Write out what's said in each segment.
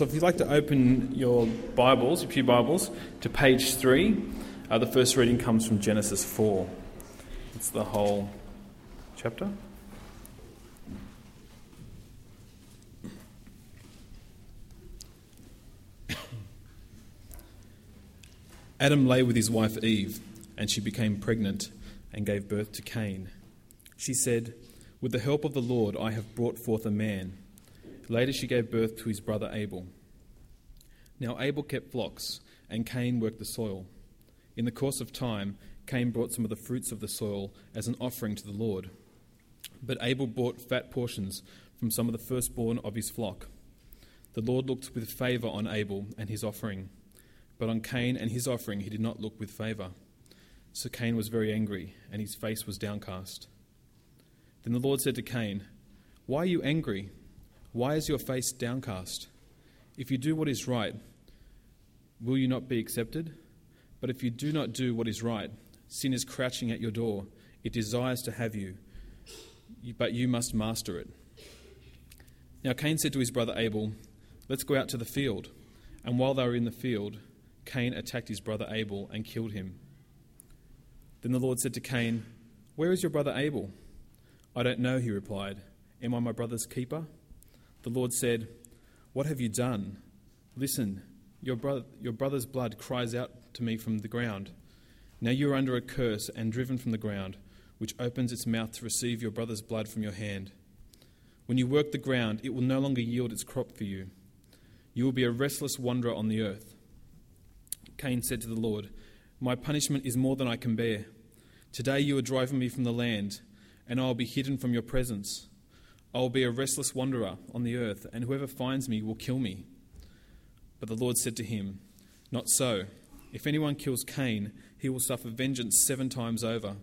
So, if you'd like to open your Bibles, your Pew Bibles, to page 3, uh, the first reading comes from Genesis 4. It's the whole chapter. Adam lay with his wife Eve, and she became pregnant and gave birth to Cain. She said, With the help of the Lord, I have brought forth a man. Later, she gave birth to his brother Abel. Now, Abel kept flocks, and Cain worked the soil. In the course of time, Cain brought some of the fruits of the soil as an offering to the Lord. But Abel brought fat portions from some of the firstborn of his flock. The Lord looked with favour on Abel and his offering, but on Cain and his offering he did not look with favour. So Cain was very angry, and his face was downcast. Then the Lord said to Cain, Why are you angry? Why is your face downcast? If you do what is right, will you not be accepted? But if you do not do what is right, sin is crouching at your door. It desires to have you, but you must master it. Now Cain said to his brother Abel, Let's go out to the field. And while they were in the field, Cain attacked his brother Abel and killed him. Then the Lord said to Cain, Where is your brother Abel? I don't know, he replied. Am I my brother's keeper? The Lord said, What have you done? Listen, your, your brother's blood cries out to me from the ground. Now you are under a curse and driven from the ground, which opens its mouth to receive your brother's blood from your hand. When you work the ground, it will no longer yield its crop for you. You will be a restless wanderer on the earth. Cain said to the Lord, My punishment is more than I can bear. Today you are driving me from the land, and I will be hidden from your presence. I will be a restless wanderer on the earth, and whoever finds me will kill me. But the Lord said to him, Not so. If anyone kills Cain, he will suffer vengeance seven times over.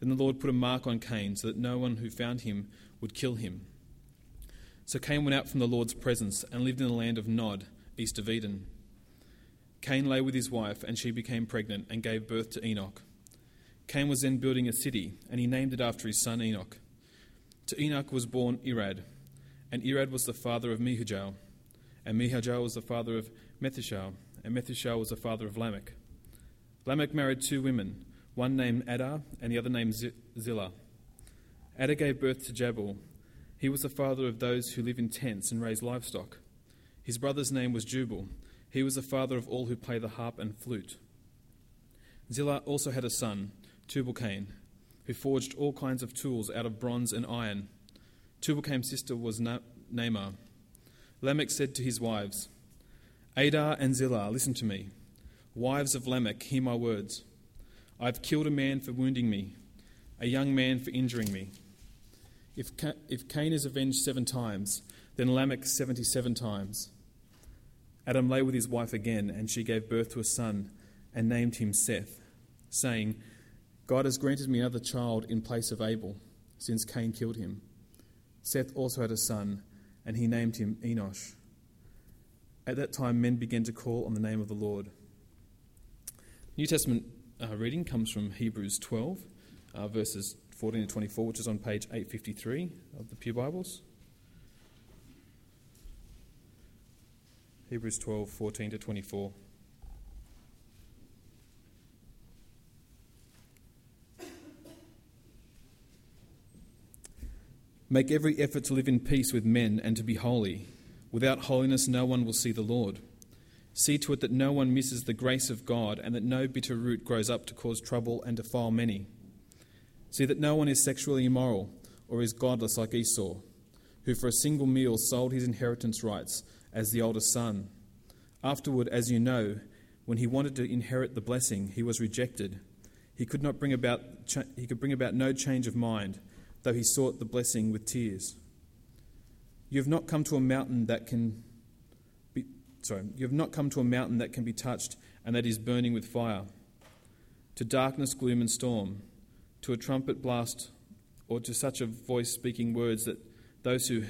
Then the Lord put a mark on Cain, so that no one who found him would kill him. So Cain went out from the Lord's presence and lived in the land of Nod, east of Eden. Cain lay with his wife, and she became pregnant and gave birth to Enoch. Cain was then building a city, and he named it after his son Enoch. To Enoch was born Irad, and Irad was the father of Mehujael, and Mehujael was the father of Methushael, and Methushael was the father of Lamech. Lamech married two women, one named Adah and the other named Zillah. Adah gave birth to Jabal. He was the father of those who live in tents and raise livestock. His brother's name was Jubal. He was the father of all who play the harp and flute. Zillah also had a son, Tubal-Cain who forged all kinds of tools out of bronze and iron. Tubal-Cain's sister was Na-. Lamech said to his wives, Adah and Zillah, listen to me. Wives of Lamech, hear my words. I have killed a man for wounding me, a young man for injuring me. If, Ca- if Cain is avenged seven times, then Lamech seventy seven times. Adam lay with his wife again, and she gave birth to a son and named him Seth, saying, God has granted me another child in place of Abel, since Cain killed him. Seth also had a son, and he named him Enosh. At that time, men began to call on the name of the Lord. New Testament uh, reading comes from Hebrews 12, uh, verses 14 to 24, which is on page 853 of the Pew Bibles. Hebrews 12, 14 to 24. Make every effort to live in peace with men and to be holy. Without holiness, no one will see the Lord. See to it that no one misses the grace of God and that no bitter root grows up to cause trouble and defile many. See that no one is sexually immoral or is godless like Esau, who for a single meal sold his inheritance rights as the oldest son. Afterward, as you know, when he wanted to inherit the blessing, he was rejected. He could not bring about he could bring about no change of mind though he sought the blessing with tears. You have not come to a mountain that can be sorry, you have not come to a mountain that can be touched and that is burning with fire, to darkness, gloom, and storm, to a trumpet blast, or to such a voice speaking words that those who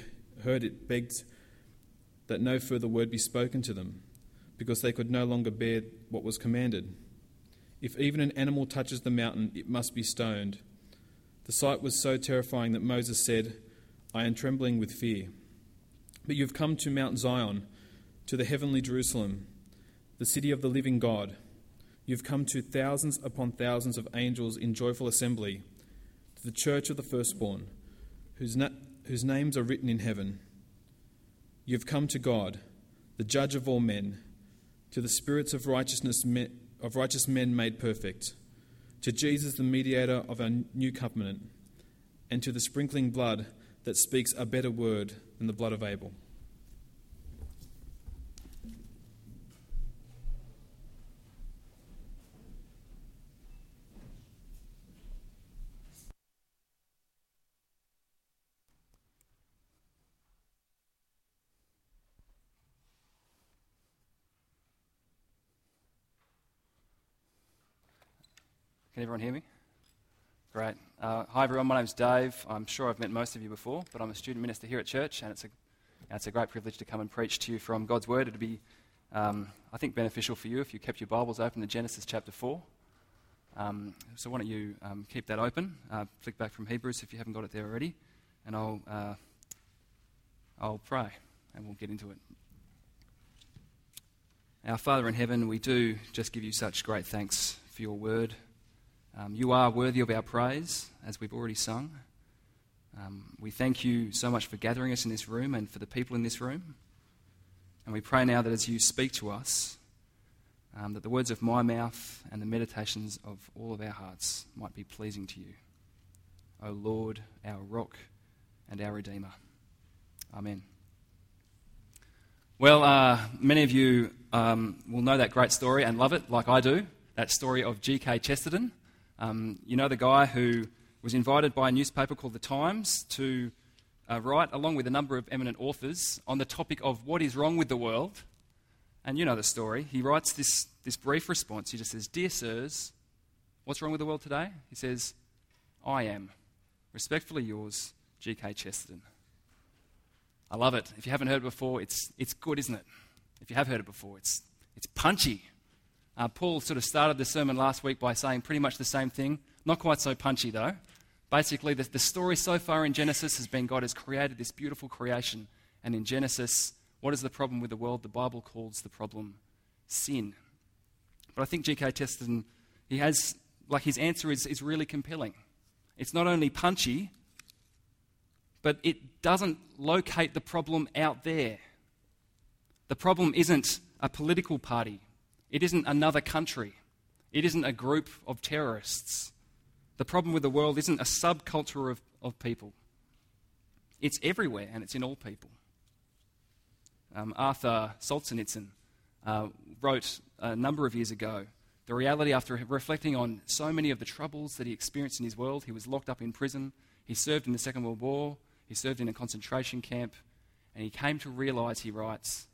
heard it begged that no further word be spoken to them, because they could no longer bear what was commanded. If even an animal touches the mountain, it must be stoned. The sight was so terrifying that Moses said, I am trembling with fear. But you have come to Mount Zion, to the heavenly Jerusalem, the city of the living God. You've come to thousands upon thousands of angels in joyful assembly, to the church of the firstborn, whose, na- whose names are written in heaven. You've come to God, the judge of all men, to the spirits of righteousness of righteous men made perfect, to Jesus the mediator of our new covenant, and to the sprinkling blood that speaks a better word than the blood of Abel. Can everyone hear me? Great. Uh, hi, everyone. My name's Dave. I'm sure I've met most of you before, but I'm a student minister here at church, and it's a, it's a great privilege to come and preach to you from God's Word. It'd be, um, I think, beneficial for you if you kept your Bibles open to Genesis chapter 4. Um, so why don't you um, keep that open? Uh, flick back from Hebrews if you haven't got it there already, and I'll, uh, I'll pray, and we'll get into it. Our Father in heaven, we do just give you such great thanks for your word. Um, you are worthy of our praise, as we've already sung. Um, we thank you so much for gathering us in this room and for the people in this room. And we pray now that as you speak to us, um, that the words of my mouth and the meditations of all of our hearts might be pleasing to you. O Lord, our rock and our Redeemer. Amen. Well, uh, many of you um, will know that great story and love it, like I do. That story of G.K. Chesterton. Um, you know the guy who was invited by a newspaper called The Times to uh, write, along with a number of eminent authors, on the topic of what is wrong with the world. And you know the story. He writes this, this brief response. He just says, Dear sirs, what's wrong with the world today? He says, I am. Respectfully yours, G.K. Chesterton. I love it. If you haven't heard it before, it's, it's good, isn't it? If you have heard it before, it's, it's punchy. Uh, Paul sort of started the sermon last week by saying pretty much the same thing. Not quite so punchy, though. Basically, the, the story so far in Genesis has been God has created this beautiful creation. And in Genesis, what is the problem with the world? The Bible calls the problem sin. But I think G.K. Chesterton, he has, like, his answer is, is really compelling. It's not only punchy, but it doesn't locate the problem out there. The problem isn't a political party it isn't another country. It isn't a group of terrorists. The problem with the world isn't a subculture of, of people. It's everywhere and it's in all people. Um, Arthur Solzhenitsyn uh, wrote a number of years ago the reality after reflecting on so many of the troubles that he experienced in his world. He was locked up in prison, he served in the Second World War, he served in a concentration camp, and he came to realize, he writes,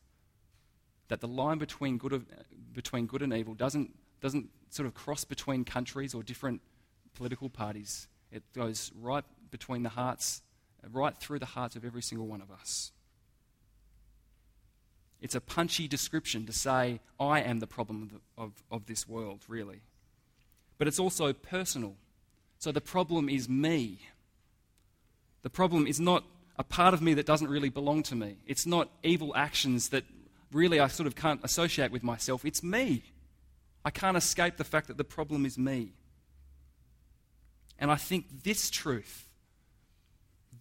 that the line between good, of, between good and evil doesn't, doesn't sort of cross between countries or different political parties. It goes right between the hearts, right through the hearts of every single one of us. It's a punchy description to say, I am the problem of, the, of, of this world, really. But it's also personal. So the problem is me. The problem is not a part of me that doesn't really belong to me. It's not evil actions that really I sort of can't associate with myself. It's me. I can't escape the fact that the problem is me. And I think this truth,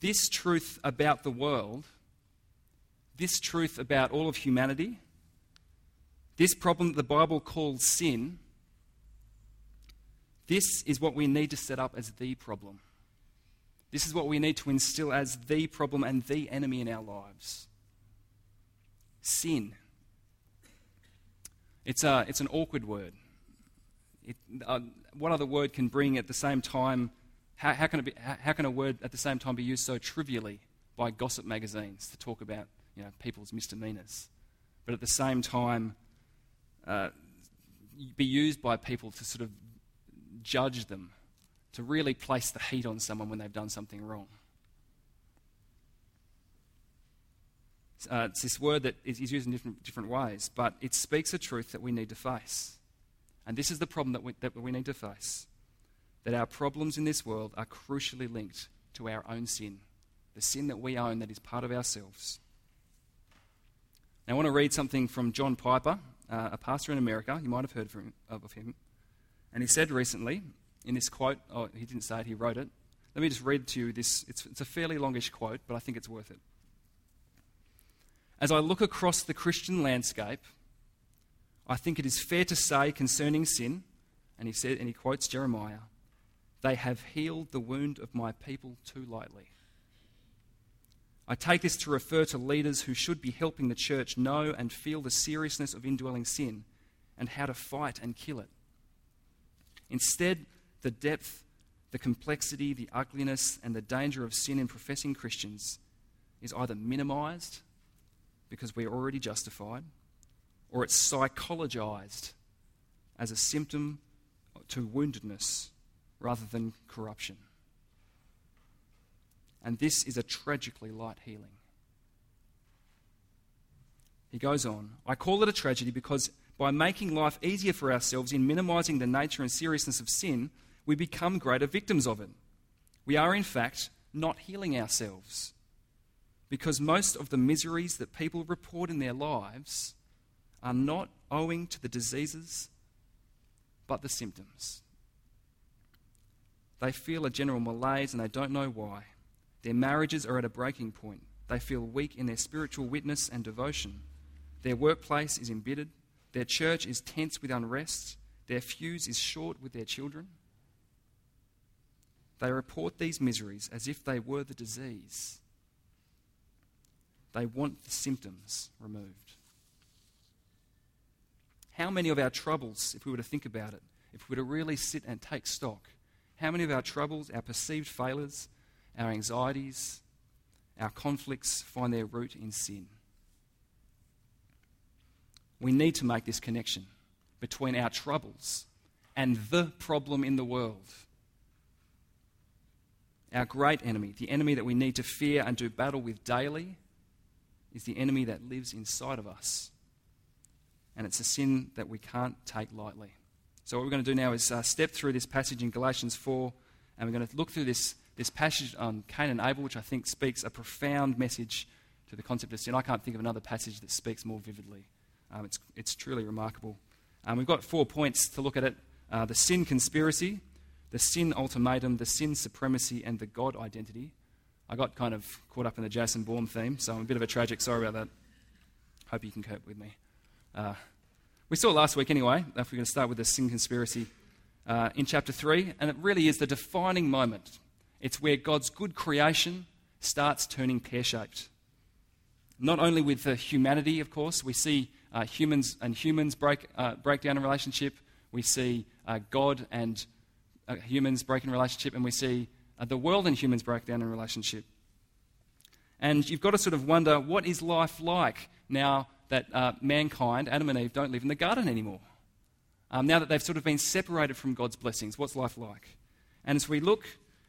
this truth about the world, this truth about all of humanity, this problem that the Bible calls sin, this is what we need to set up as the problem. This is what we need to instill as the problem and the enemy in our lives sin. It's, a, it's an awkward word. It, uh, what other word can bring at the same time? How, how, can be, how, how can a word at the same time be used so trivially by gossip magazines to talk about you know, people's misdemeanors, but at the same time uh, be used by people to sort of judge them, to really place the heat on someone when they've done something wrong? Uh, it's this word that is used in different, different ways, but it speaks a truth that we need to face. And this is the problem that we, that we need to face that our problems in this world are crucially linked to our own sin, the sin that we own that is part of ourselves. Now, I want to read something from John Piper, uh, a pastor in America. You might have heard of him. And he said recently, in this quote, oh, he didn't say it, he wrote it. Let me just read to you this. It's, it's a fairly longish quote, but I think it's worth it. As I look across the Christian landscape, I think it is fair to say concerning sin, and he said, and he quotes Jeremiah, they have healed the wound of my people too lightly. I take this to refer to leaders who should be helping the church know and feel the seriousness of indwelling sin and how to fight and kill it. Instead, the depth, the complexity, the ugliness, and the danger of sin in professing Christians is either minimized because we are already justified, or it's psychologized as a symptom to woundedness rather than corruption. And this is a tragically light healing. He goes on I call it a tragedy because by making life easier for ourselves in minimizing the nature and seriousness of sin, we become greater victims of it. We are, in fact, not healing ourselves because most of the miseries that people report in their lives are not owing to the diseases but the symptoms. They feel a general malaise and they don't know why. Their marriages are at a breaking point. They feel weak in their spiritual witness and devotion. Their workplace is embittered. Their church is tense with unrest. Their fuse is short with their children. They report these miseries as if they were the disease. They want the symptoms removed. How many of our troubles, if we were to think about it, if we were to really sit and take stock, how many of our troubles, our perceived failures, our anxieties, our conflicts find their root in sin? We need to make this connection between our troubles and the problem in the world. Our great enemy, the enemy that we need to fear and do battle with daily, is the enemy that lives inside of us. And it's a sin that we can't take lightly. So, what we're going to do now is uh, step through this passage in Galatians 4, and we're going to look through this, this passage on Cain and Abel, which I think speaks a profound message to the concept of sin. I can't think of another passage that speaks more vividly. Um, it's, it's truly remarkable. Um, we've got four points to look at it uh, the sin conspiracy, the sin ultimatum, the sin supremacy, and the God identity. I got kind of caught up in the Jason Bourne theme, so I'm a bit of a tragic. Sorry about that. Hope you can cope with me. Uh, we saw last week, anyway, if we're going to start with the sin conspiracy uh, in chapter 3, and it really is the defining moment. It's where God's good creation starts turning pear shaped. Not only with the humanity, of course, we see uh, humans and humans break, uh, break down in relationship, we see uh, God and uh, humans break in relationship, and we see the world and humans break down in relationship. And you've got to sort of wonder what is life like now that uh, mankind, Adam and Eve, don't live in the garden anymore. Um, now that they've sort of been separated from God's blessings, what's life like? And as we look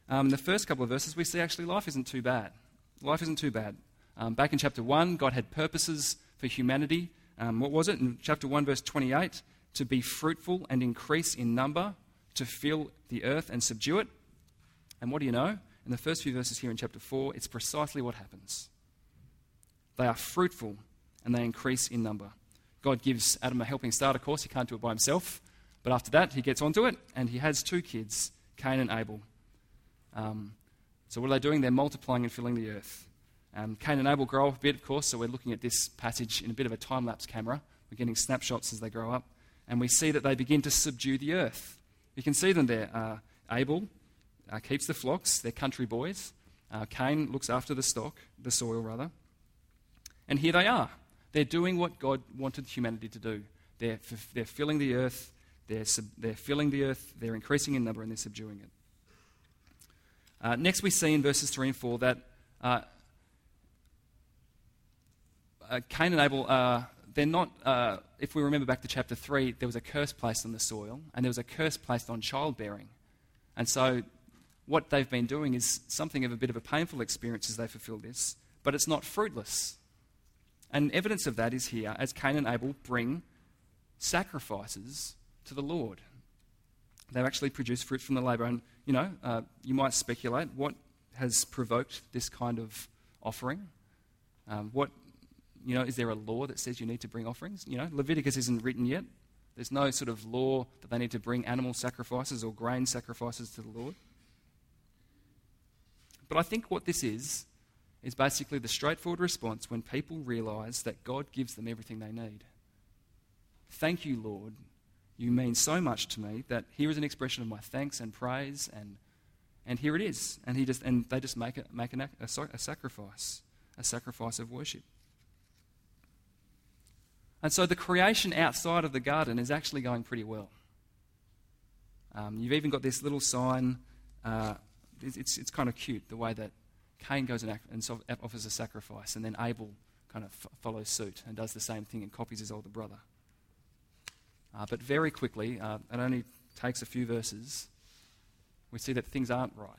um, in the first couple of verses, we see actually life isn't too bad. Life isn't too bad. Um, back in chapter 1, God had purposes for humanity. Um, what was it? In chapter 1, verse 28, to be fruitful and increase in number, to fill the earth and subdue it. And what do you know? In the first few verses here in chapter 4, it's precisely what happens. They are fruitful and they increase in number. God gives Adam a helping start, of course, he can't do it by himself. But after that, he gets onto it and he has two kids, Cain and Abel. Um, so, what are they doing? They're multiplying and filling the earth. Um, Cain and Abel grow up a bit, of course, so we're looking at this passage in a bit of a time lapse camera. We're getting snapshots as they grow up. And we see that they begin to subdue the earth. You can see them there. Uh, Abel uh, keeps the flocks, they're country boys. Uh, Cain looks after the stock, the soil, rather. And here they are. They're doing what God wanted humanity to do. They're, they're filling the earth, they're, sub, they're filling the earth, they're increasing in number, and they're subduing it. Uh, next, we see in verses 3 and 4 that uh, uh, Cain and Abel are. They're not, uh, if we remember back to chapter 3, there was a curse placed on the soil, and there was a curse placed on childbearing. And so, what they've been doing is something of a bit of a painful experience as they fulfill this, but it's not fruitless. And evidence of that is here as Cain and Abel bring sacrifices to the Lord. They've actually produced fruit from the labour. And, you know, uh, you might speculate what has provoked this kind of offering. Um, what, You know, is there a law that says you need to bring offerings? You know, Leviticus isn't written yet. There's no sort of law that they need to bring animal sacrifices or grain sacrifices to the Lord. But I think what this is, is basically the straightforward response when people realize that God gives them everything they need. Thank you, Lord. You mean so much to me that here is an expression of my thanks and praise, and, and here it is. And, he just, and they just make, it, make an, a, a sacrifice, a sacrifice of worship. And so the creation outside of the garden is actually going pretty well. Um, you've even got this little sign. Uh, it's, it's kind of cute the way that Cain goes and, and offers a sacrifice, and then Abel kind of f- follows suit and does the same thing and copies his older brother. Uh, but very quickly, uh, it only takes a few verses, we see that things aren't right.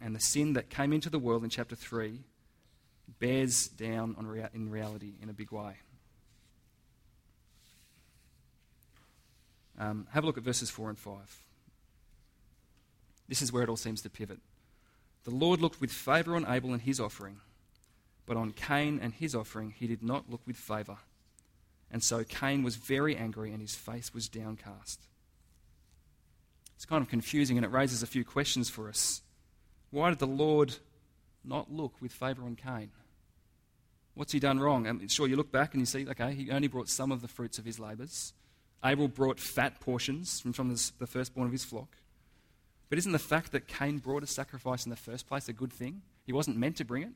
And the sin that came into the world in chapter 3 bears down on rea- in reality in a big way. Um, have a look at verses 4 and 5. This is where it all seems to pivot. The Lord looked with favour on Abel and his offering, but on Cain and his offering he did not look with favour. And so Cain was very angry and his face was downcast. It's kind of confusing and it raises a few questions for us. Why did the Lord not look with favour on Cain? What's he done wrong? Um, sure, you look back and you see, okay, he only brought some of the fruits of his labours. Abel brought fat portions from, from the firstborn of his flock. But isn't the fact that Cain brought a sacrifice in the first place a good thing? He wasn't meant to bring it.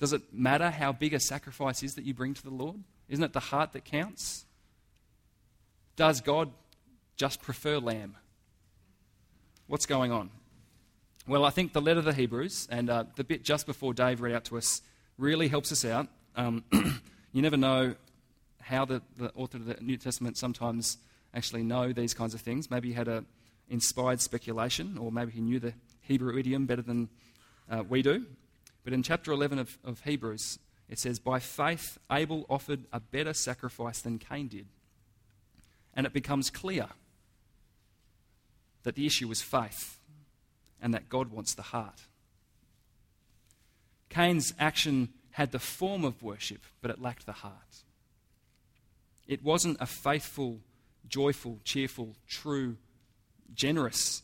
Does it matter how big a sacrifice is that you bring to the Lord? Isn't it the heart that counts? Does God just prefer lamb? What's going on? Well, I think the letter of the Hebrews and uh, the bit just before Dave read out to us really helps us out. Um, you never know how the, the author of the New Testament sometimes actually know these kinds of things. Maybe he had a inspired speculation, or maybe he knew the Hebrew idiom better than uh, we do. But in chapter 11 of, of Hebrews, it says, By faith, Abel offered a better sacrifice than Cain did. And it becomes clear that the issue was faith and that God wants the heart. Cain's action had the form of worship, but it lacked the heart. It wasn't a faithful, joyful, cheerful, true, generous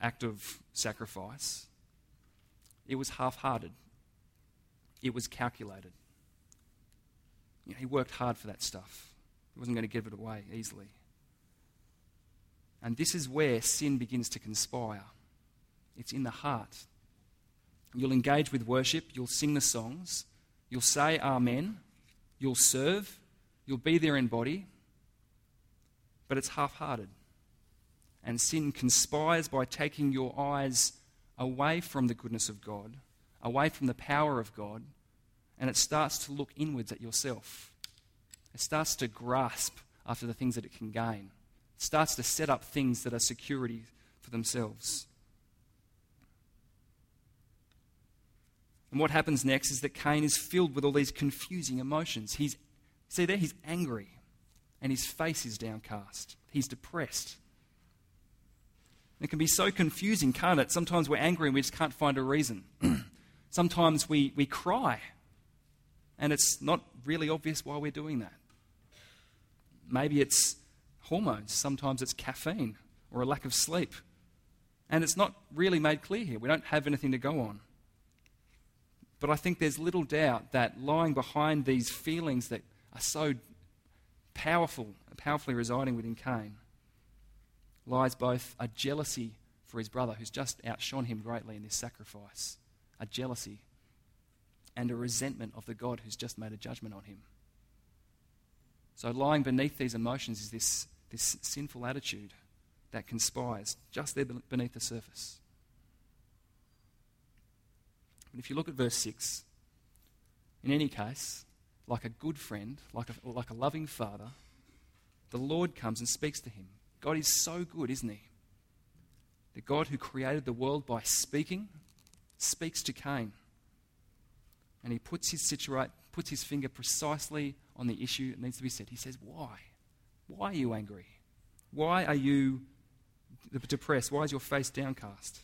act of sacrifice. It was half hearted, it was calculated. You know, he worked hard for that stuff, he wasn't going to give it away easily. And this is where sin begins to conspire. It's in the heart. You'll engage with worship, you'll sing the songs, you'll say Amen, you'll serve, You'll be there in body, but it's half hearted. And sin conspires by taking your eyes away from the goodness of God, away from the power of God, and it starts to look inwards at yourself. It starts to grasp after the things that it can gain. It starts to set up things that are security for themselves. And what happens next is that Cain is filled with all these confusing emotions. He's See there, he's angry and his face is downcast. He's depressed. It can be so confusing, can't it? Sometimes we're angry and we just can't find a reason. Sometimes we, we cry and it's not really obvious why we're doing that. Maybe it's hormones, sometimes it's caffeine or a lack of sleep. And it's not really made clear here. We don't have anything to go on. But I think there's little doubt that lying behind these feelings that are so powerful, powerfully residing within Cain, lies both a jealousy for his brother who's just outshone him greatly in this sacrifice, a jealousy, and a resentment of the God who's just made a judgment on him. So, lying beneath these emotions is this, this sinful attitude that conspires just there beneath the surface. But if you look at verse 6, in any case, like a good friend, like a, like a loving father, the Lord comes and speaks to him. God is so good, isn't he? The God who created the world by speaking speaks to Cain. And he puts his, situate, puts his finger precisely on the issue that needs to be said. He says, Why? Why are you angry? Why are you depressed? Why is your face downcast?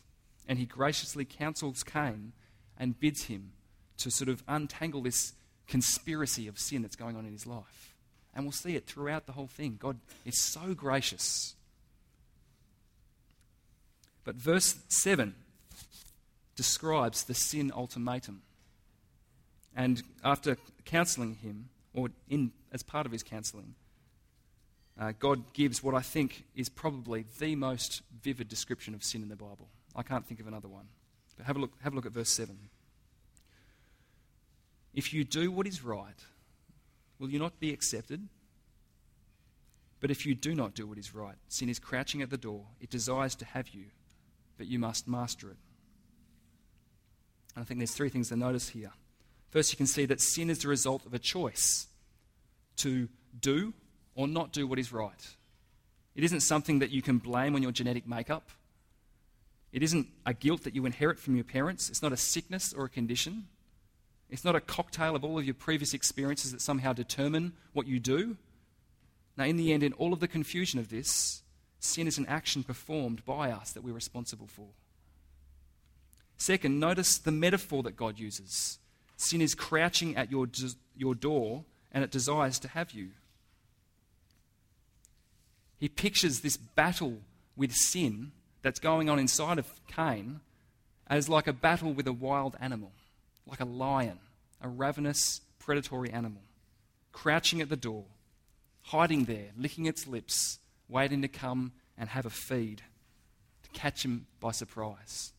And he graciously counsels Cain and bids him to sort of untangle this conspiracy of sin that's going on in his life. And we'll see it throughout the whole thing. God is so gracious. But verse 7 describes the sin ultimatum. And after counseling him, or in, as part of his counseling, uh, God gives what I think is probably the most vivid description of sin in the Bible. I can't think of another one. But have a look, have a look at verse 7. If you do what is right, will you not be accepted? But if you do not do what is right, sin is crouching at the door. It desires to have you, but you must master it. And I think there's three things to notice here. First, you can see that sin is the result of a choice to do or not do what is right. It isn't something that you can blame on your genetic makeup. It isn't a guilt that you inherit from your parents. It's not a sickness or a condition. It's not a cocktail of all of your previous experiences that somehow determine what you do. Now, in the end, in all of the confusion of this, sin is an action performed by us that we're responsible for. Second, notice the metaphor that God uses. Sin is crouching at your, your door and it desires to have you. He pictures this battle with sin that's going on inside of Cain as like a battle with a wild animal, like a lion, a ravenous, predatory animal, crouching at the door, hiding there, licking its lips, waiting to come and have a feed, to catch him by surprise.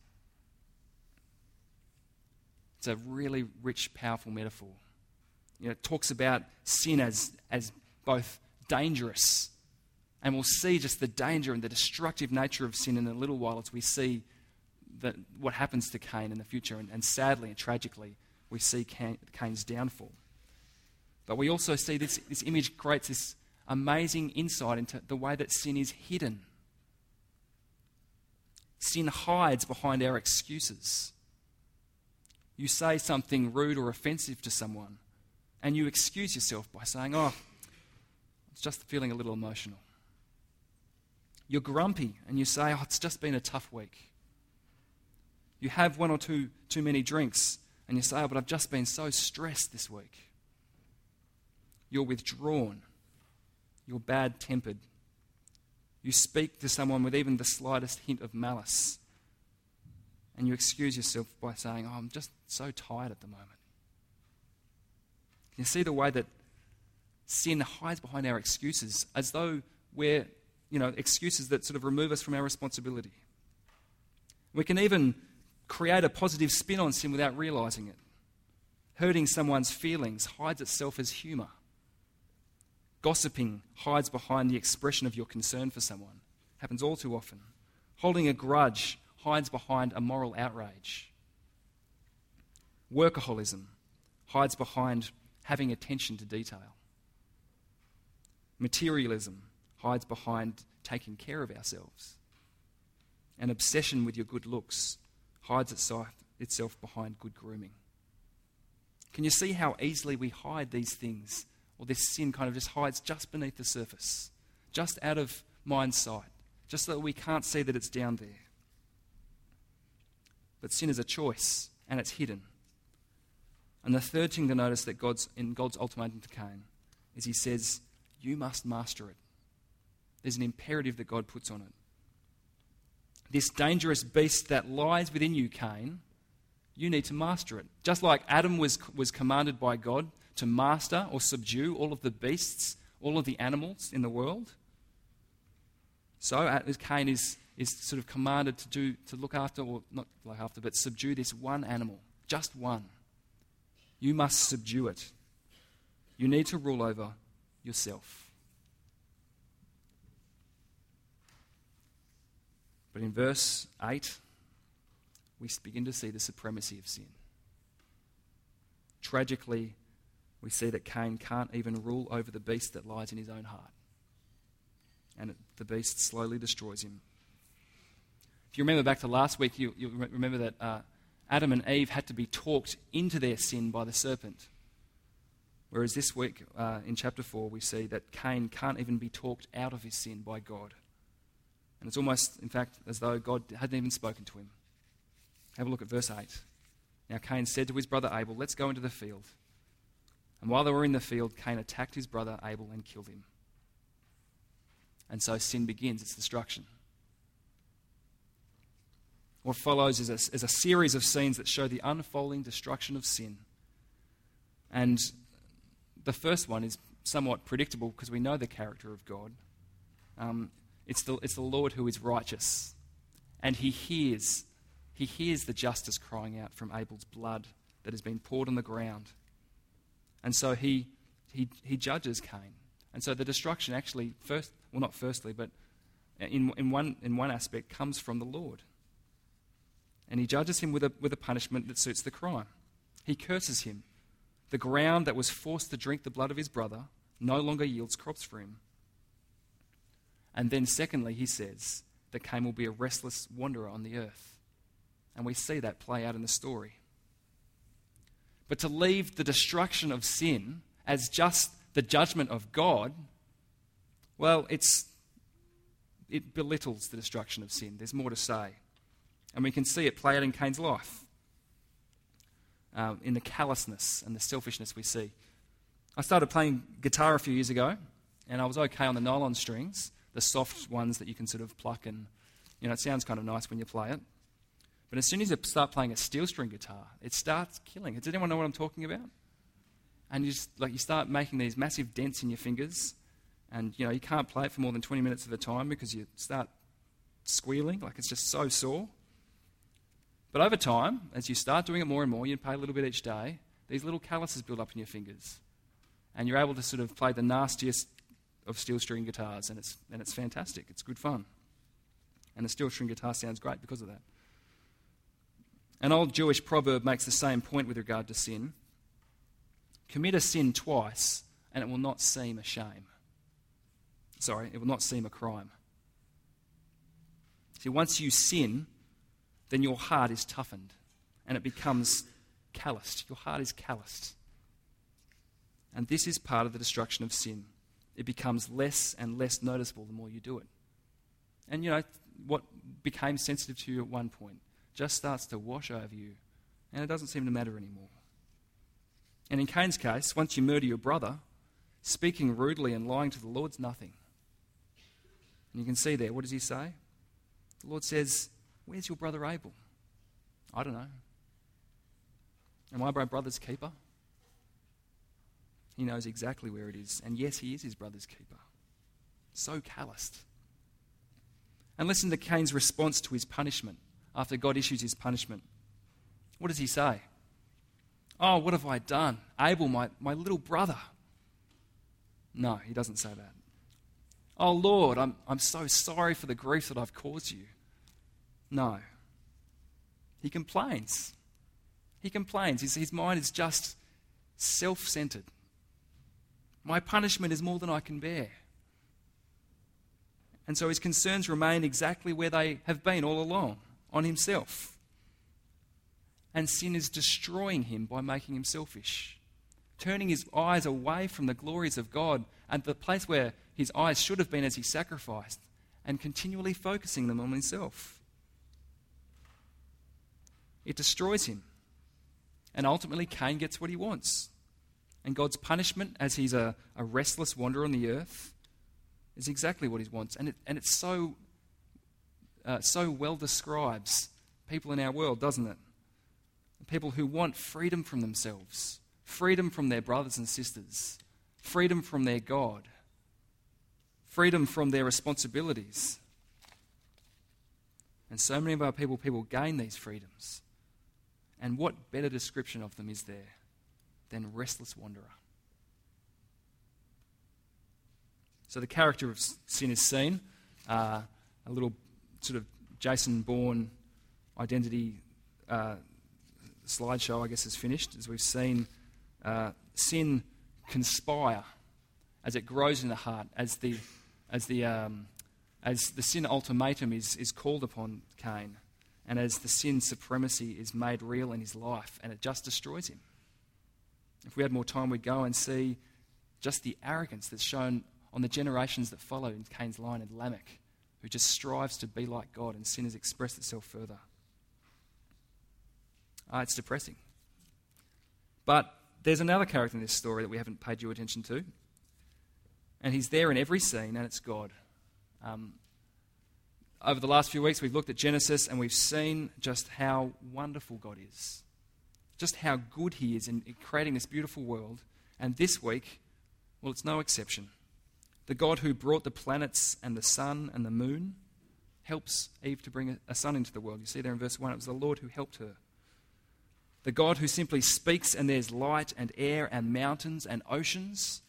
It's a really rich, powerful metaphor. You know, it talks about sin as, as both dangerous and we'll see just the danger and the destructive nature of sin in a little while as we see that what happens to Cain in the future. And, and sadly and tragically, we see Cain, Cain's downfall. But we also see this, this image creates this amazing insight into the way that sin is hidden. Sin hides behind our excuses. You say something rude or offensive to someone, and you excuse yourself by saying, Oh, it's just feeling a little emotional. You're grumpy and you say, Oh, it's just been a tough week. You have one or two too many drinks and you say, Oh, but I've just been so stressed this week. You're withdrawn. You're bad tempered. You speak to someone with even the slightest hint of malice. And you excuse yourself by saying, Oh, I'm just so tired at the moment. Can you see the way that sin hides behind our excuses as though we're you know, excuses that sort of remove us from our responsibility. We can even create a positive spin on sin without realizing it. Hurting someone's feelings hides itself as humor. Gossiping hides behind the expression of your concern for someone. Happens all too often. Holding a grudge hides behind a moral outrage. Workaholism hides behind having attention to detail. Materialism hides behind taking care of ourselves. An obsession with your good looks hides itself itself behind good grooming. Can you see how easily we hide these things? Or this sin kind of just hides just beneath the surface, just out of mind sight, just so that we can't see that it's down there. But sin is a choice, and it's hidden. And the third thing to notice that God's in God's ultimatum to Cain is he says, You must master it. There's an imperative that God puts on it. This dangerous beast that lies within you, Cain, you need to master it. Just like Adam was, was commanded by God to master or subdue all of the beasts, all of the animals in the world. So uh, Cain is, is sort of commanded to do to look after, or not look after, but subdue this one animal, just one. You must subdue it. You need to rule over yourself. But in verse 8, we begin to see the supremacy of sin. Tragically, we see that Cain can't even rule over the beast that lies in his own heart. And the beast slowly destroys him. If you remember back to last week, you, you remember that uh, Adam and Eve had to be talked into their sin by the serpent. Whereas this week, uh, in chapter 4, we see that Cain can't even be talked out of his sin by God. And it's almost, in fact, as though God hadn't even spoken to him. Have a look at verse 8. Now Cain said to his brother Abel, Let's go into the field. And while they were in the field, Cain attacked his brother Abel and killed him. And so sin begins, its destruction. What follows is a, is a series of scenes that show the unfolding destruction of sin. And the first one is somewhat predictable because we know the character of God. Um, it's, the, it's the Lord who is righteous. And he hears, he hears the justice crying out from Abel's blood that has been poured on the ground. And so he, he, he judges Cain. And so the destruction actually, first, well, not firstly, but in, in, one, in one aspect, comes from the Lord and he judges him with a, with a punishment that suits the crime. He curses him. The ground that was forced to drink the blood of his brother no longer yields crops for him. And then, secondly, he says that Cain will be a restless wanderer on the earth. And we see that play out in the story. But to leave the destruction of sin as just the judgment of God, well, it's, it belittles the destruction of sin. There's more to say. And we can see it play out in Cain's life, um, in the callousness and the selfishness we see. I started playing guitar a few years ago, and I was okay on the nylon strings, the soft ones that you can sort of pluck, and you know, it sounds kind of nice when you play it. But as soon as you start playing a steel string guitar, it starts killing. Does anyone know what I'm talking about? And you just like you start making these massive dents in your fingers, and you know you can't play it for more than 20 minutes at a time because you start squealing, like it's just so sore. But over time, as you start doing it more and more, you pay a little bit each day, these little calluses build up in your fingers. And you're able to sort of play the nastiest of steel string guitars, and it's, and it's fantastic. It's good fun. And the steel string guitar sounds great because of that. An old Jewish proverb makes the same point with regard to sin commit a sin twice, and it will not seem a shame. Sorry, it will not seem a crime. See, once you sin, then your heart is toughened and it becomes calloused. Your heart is calloused. And this is part of the destruction of sin. It becomes less and less noticeable the more you do it. And you know, what became sensitive to you at one point just starts to wash over you, and it doesn't seem to matter anymore. And in Cain's case, once you murder your brother, speaking rudely and lying to the Lord's nothing. And you can see there, what does he say? The Lord says, Where's your brother Abel? I don't know. Am I my brother's keeper? He knows exactly where it is. And yes, he is his brother's keeper. So calloused. And listen to Cain's response to his punishment after God issues his punishment. What does he say? Oh, what have I done? Abel, my, my little brother. No, he doesn't say that. Oh, Lord, I'm, I'm so sorry for the grief that I've caused you. No. He complains. He complains. His, his mind is just self centered. My punishment is more than I can bear. And so his concerns remain exactly where they have been all along on himself. And sin is destroying him by making him selfish, turning his eyes away from the glories of God and the place where his eyes should have been as he sacrificed, and continually focusing them on himself. It destroys him. And ultimately, Cain gets what he wants. And God's punishment, as he's a, a restless wanderer on the earth, is exactly what he wants. And it, and it so, uh, so well describes people in our world, doesn't it? People who want freedom from themselves, freedom from their brothers and sisters, freedom from their God, freedom from their responsibilities. And so many of our people, people gain these freedoms and what better description of them is there than restless wanderer? So the character of sin is seen. Uh, a little sort of Jason Bourne identity uh, slideshow, I guess, is finished as we've seen uh, sin conspire as it grows in the heart, as the, as the, um, as the sin ultimatum is, is called upon Cain and as the sin supremacy is made real in his life, and it just destroys him. If we had more time, we'd go and see just the arrogance that's shown on the generations that follow in Cain's line and Lamech, who just strives to be like God, and sin has expressed itself further. Ah, it's depressing. But there's another character in this story that we haven't paid due attention to. And he's there in every scene, and it's God. Um, over the last few weeks, we've looked at Genesis and we've seen just how wonderful God is, just how good He is in creating this beautiful world. And this week, well, it's no exception. The God who brought the planets and the sun and the moon helps Eve to bring a, son into the world. You see there in verse 1, it was the Lord who helped her. The God who simply speaks and there's light and air and mountains and oceans,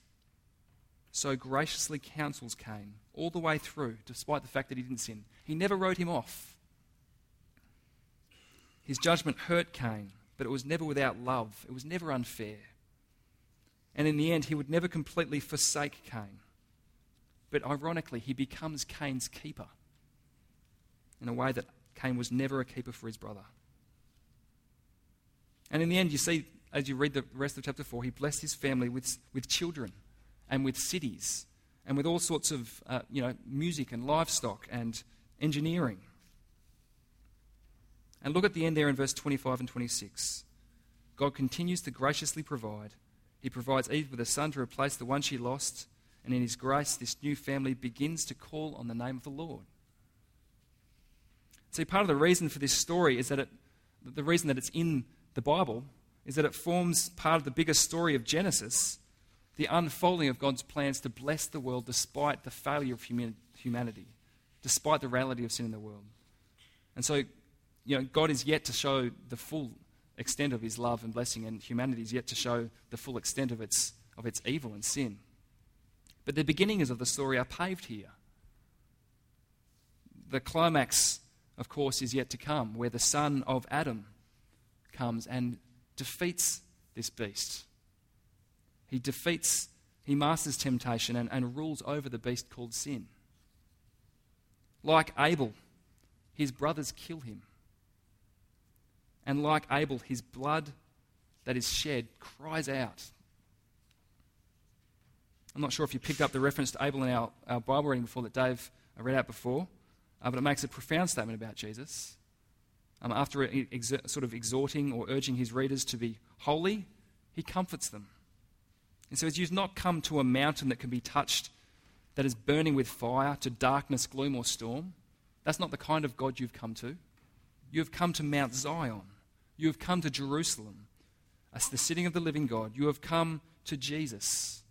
so graciously counsels Cain all the way through, despite the fact that he didn't sin. He never wrote him off. His judgment hurt Cain, but it was never without love, it was never unfair. And in the end, he would never completely forsake Cain. But ironically, he becomes Cain's keeper in a way that Cain was never a keeper for his brother. And in the end, you see, as you read the rest of chapter 4, he blessed his family with, with children and with cities and with all sorts of uh, you know, music and livestock and engineering. And look at the end there in verse 25 and 26. God continues to graciously provide. He provides Eve with a son to replace the one she lost, and in His grace, this new family begins to call on the name of the Lord. See, part of the reason for this story is that it, the reason that it's in the Bible is that it forms part of the bigger story of Genesis the unfolding of God's plans to bless the world despite the failure of humanity, despite the reality of sin in the world. And so, you know, God is yet to show the full extent of his love and blessing, and humanity is yet to show the full extent of its, of its evil and sin. But the beginnings of the story are paved here. The climax, of course, is yet to come, where the son of Adam comes and defeats this beast he defeats, he masters temptation and, and rules over the beast called sin. Like Abel, his brothers kill him. And like Abel, his blood that is shed cries out. I'm not sure if you picked up the reference to Abel in our, our Bible reading before that Dave read out before, uh, but it makes a profound statement about Jesus. Um, after ex- sort of exhorting or urging his readers to be holy, he comforts them. And so you've not come to a mountain that can be touched, that is burning with fire, to darkness, gloom, or storm. That's not the kind of God you've come to. You have come to Mount Zion. You have come to Jerusalem, as the sitting of the living God. You have come to Jesus,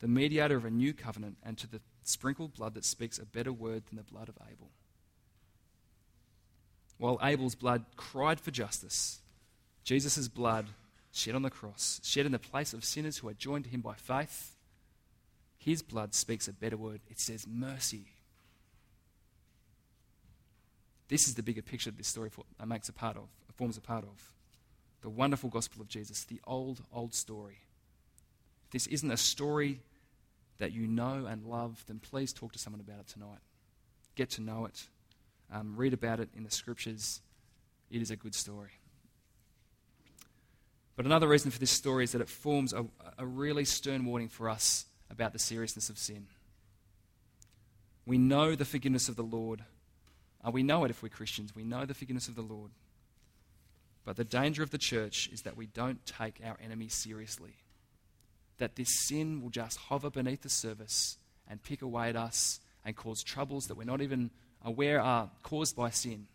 the mediator of a new covenant, and to the sprinkled blood that speaks a better word than the blood of Abel. While Abel's blood cried for justice, Jesus' blood shed on the cross, shed in the place of sinners who are joined to him by faith, his blood speaks a better word. It says mercy. This is the bigger picture that this story makes a part of, forms a part of. The wonderful gospel of Jesus, the old, old story. If this isn't a story that you know and love, then please talk to someone about it tonight. Get to know it. Um, read about it in the scriptures. It is a good story. But another reason for this story is that it forms a, a really stern warning for us about the seriousness of sin. We know the forgiveness of the Lord. Uh, we know it if we're Christians. We know the forgiveness of the Lord. But the danger of the church is that we don't take our enemy seriously. That this sin will just hover beneath the surface and pick away at us and cause troubles that we're not even aware are caused by sin.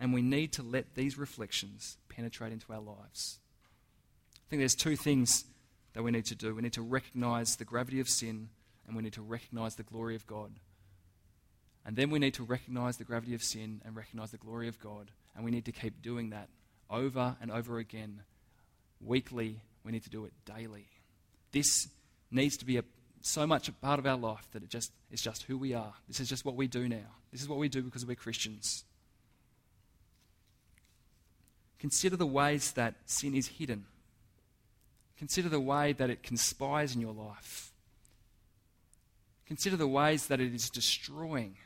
And we need to let these reflections penetrate into our lives. I think there's two things that we need to do. We need to recognize the gravity of sin, and we need to recognize the glory of God. And then we need to recognize the gravity of sin and recognize the glory of God. And we need to keep doing that over and over again. Weekly, we need to do it daily. This needs to be a, so much a part of our life that it just is just who we are. This is just what we do now. This is what we do because we're Christians. Consider the ways that sin is hidden. Consider the way that it conspires in your life. Consider the ways that it is destroying.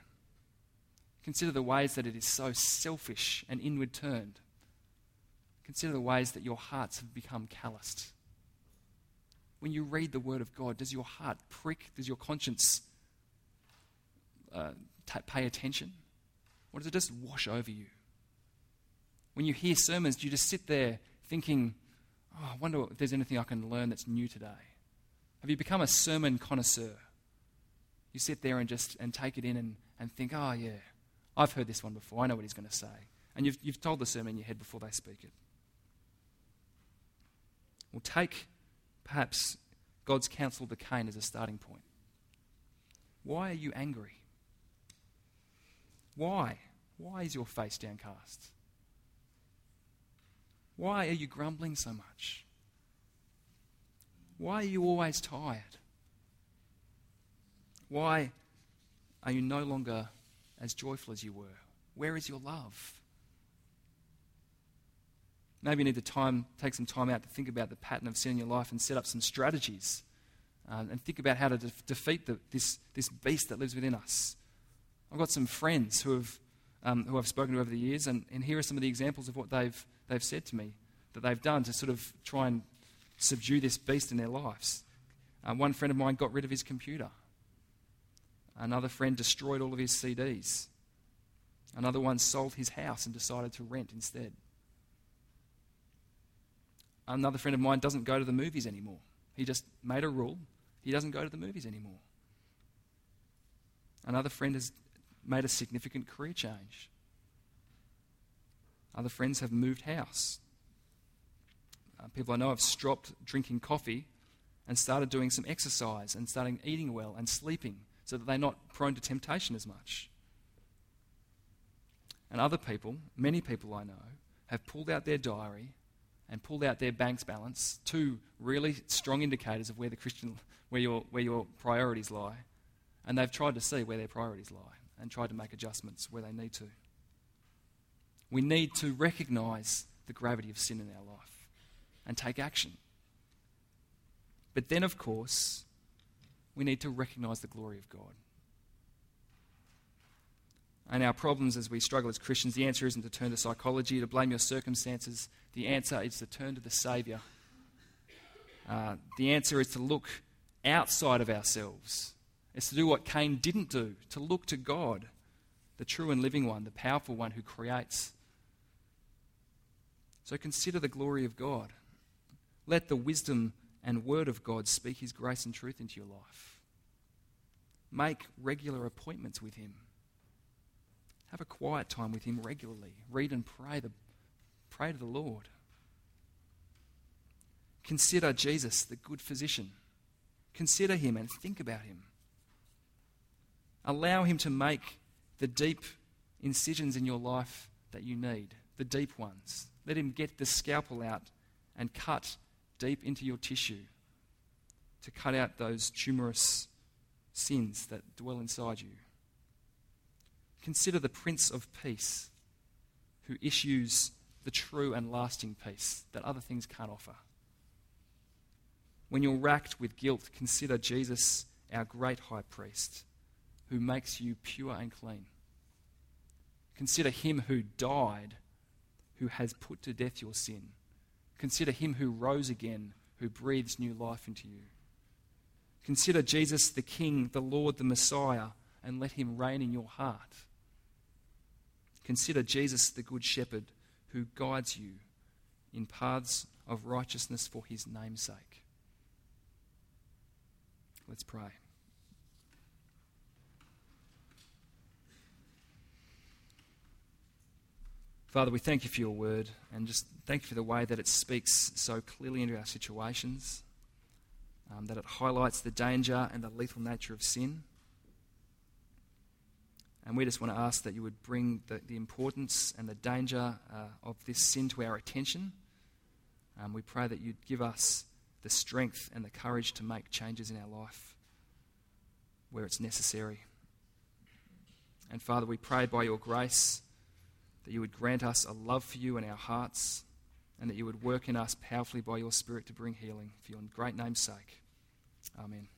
Consider the ways that it is so selfish and inward turned. Consider the ways that your hearts have become calloused. When you read the Word of God, does your heart prick? Does your conscience uh, t- pay attention? Or does it just wash over you? When you hear sermons, do you just sit there thinking, oh, I wonder if there's anything I can learn that's new today? Have you become a sermon connoisseur? You sit there and just and take it in and, and think, oh, yeah, I've heard this one before. I know what he's going to say. And you've, you've told the sermon in your head before they speak it. Well, take perhaps God's counsel to Cain as a starting point. Why are you angry? Why? Why is your face downcast? Why are you grumbling so much? Why are you always tired? Why are you no longer as joyful as you were? Where is your love? Maybe you need to time, take some time out to think about the pattern of sin in your life and set up some strategies uh, and think about how to de- defeat the, this, this beast that lives within us. I've got some friends who have, um, who I've spoken to over the years, and, and here are some of the examples of what they've, they've said to me that they've done to sort of try and subdue this beast in their lives. Uh, one friend of mine got rid of his computer. Another friend destroyed all of his CDs. Another one sold his house and decided to rent instead. Another friend of mine doesn't go to the movies anymore. He just made a rule. He doesn't go to the movies anymore. Another friend has made a significant career change. Other friends have moved house. Uh, people I know have stopped drinking coffee and started doing some exercise and starting eating well and sleeping so that they're not prone to temptation as much. And other people, many people I know, have pulled out their diary and pulled out their bank's balance, two really strong indicators of where the Christian, where your, where your priorities lie, and they've tried to see where their priorities lie and tried to make adjustments where they need to. We need to recognize the gravity of sin in our life and take action. But then, of course, we need to recognize the glory of God. And our problems as we struggle as Christians, the answer isn't to turn to psychology, to blame your circumstances. The answer is to turn to the Saviour. Uh, the answer is to look outside of ourselves. It's to do what Cain didn't do, to look to God, the true and living one, the powerful one who creates. So consider the glory of God. Let the wisdom and word of God speak his grace and truth into your life. Make regular appointments with him. Have a quiet time with him regularly. Read and pray, the, pray to the Lord. Consider Jesus, the good physician. Consider him and think about him. Allow him to make the deep incisions in your life that you need, the deep ones. Let him get the scalpel out and cut deep into your tissue to cut out those tumorous sins that dwell inside you. Consider the Prince of Peace who issues the true and lasting peace that other things can't offer. When you're racked with guilt, consider Jesus, our great high priest, who makes you pure and clean. Consider him who died, who has put to death your sin. Consider him who rose again, who breathes new life into you. Consider Jesus the King, the Lord, the Messiah, and let him reign in your heart. Consider Jesus the Good Shepherd who guides you in paths of righteousness for his namesake. Let's pray. Father, we thank you for your word and just thank you for the way that it speaks so clearly into our situations, um, that it highlights the danger and the lethal nature of sin. And we just want to ask that you would bring the, the importance and the danger uh, of this sin to our attention. Um, we pray that you'd give us the strength and the courage to make changes in our life where it's necessary. And Father, we pray by your grace that you would grant us a love for you in our hearts and that you would work in us powerfully by your Spirit to bring healing for your great name's sake. Amen.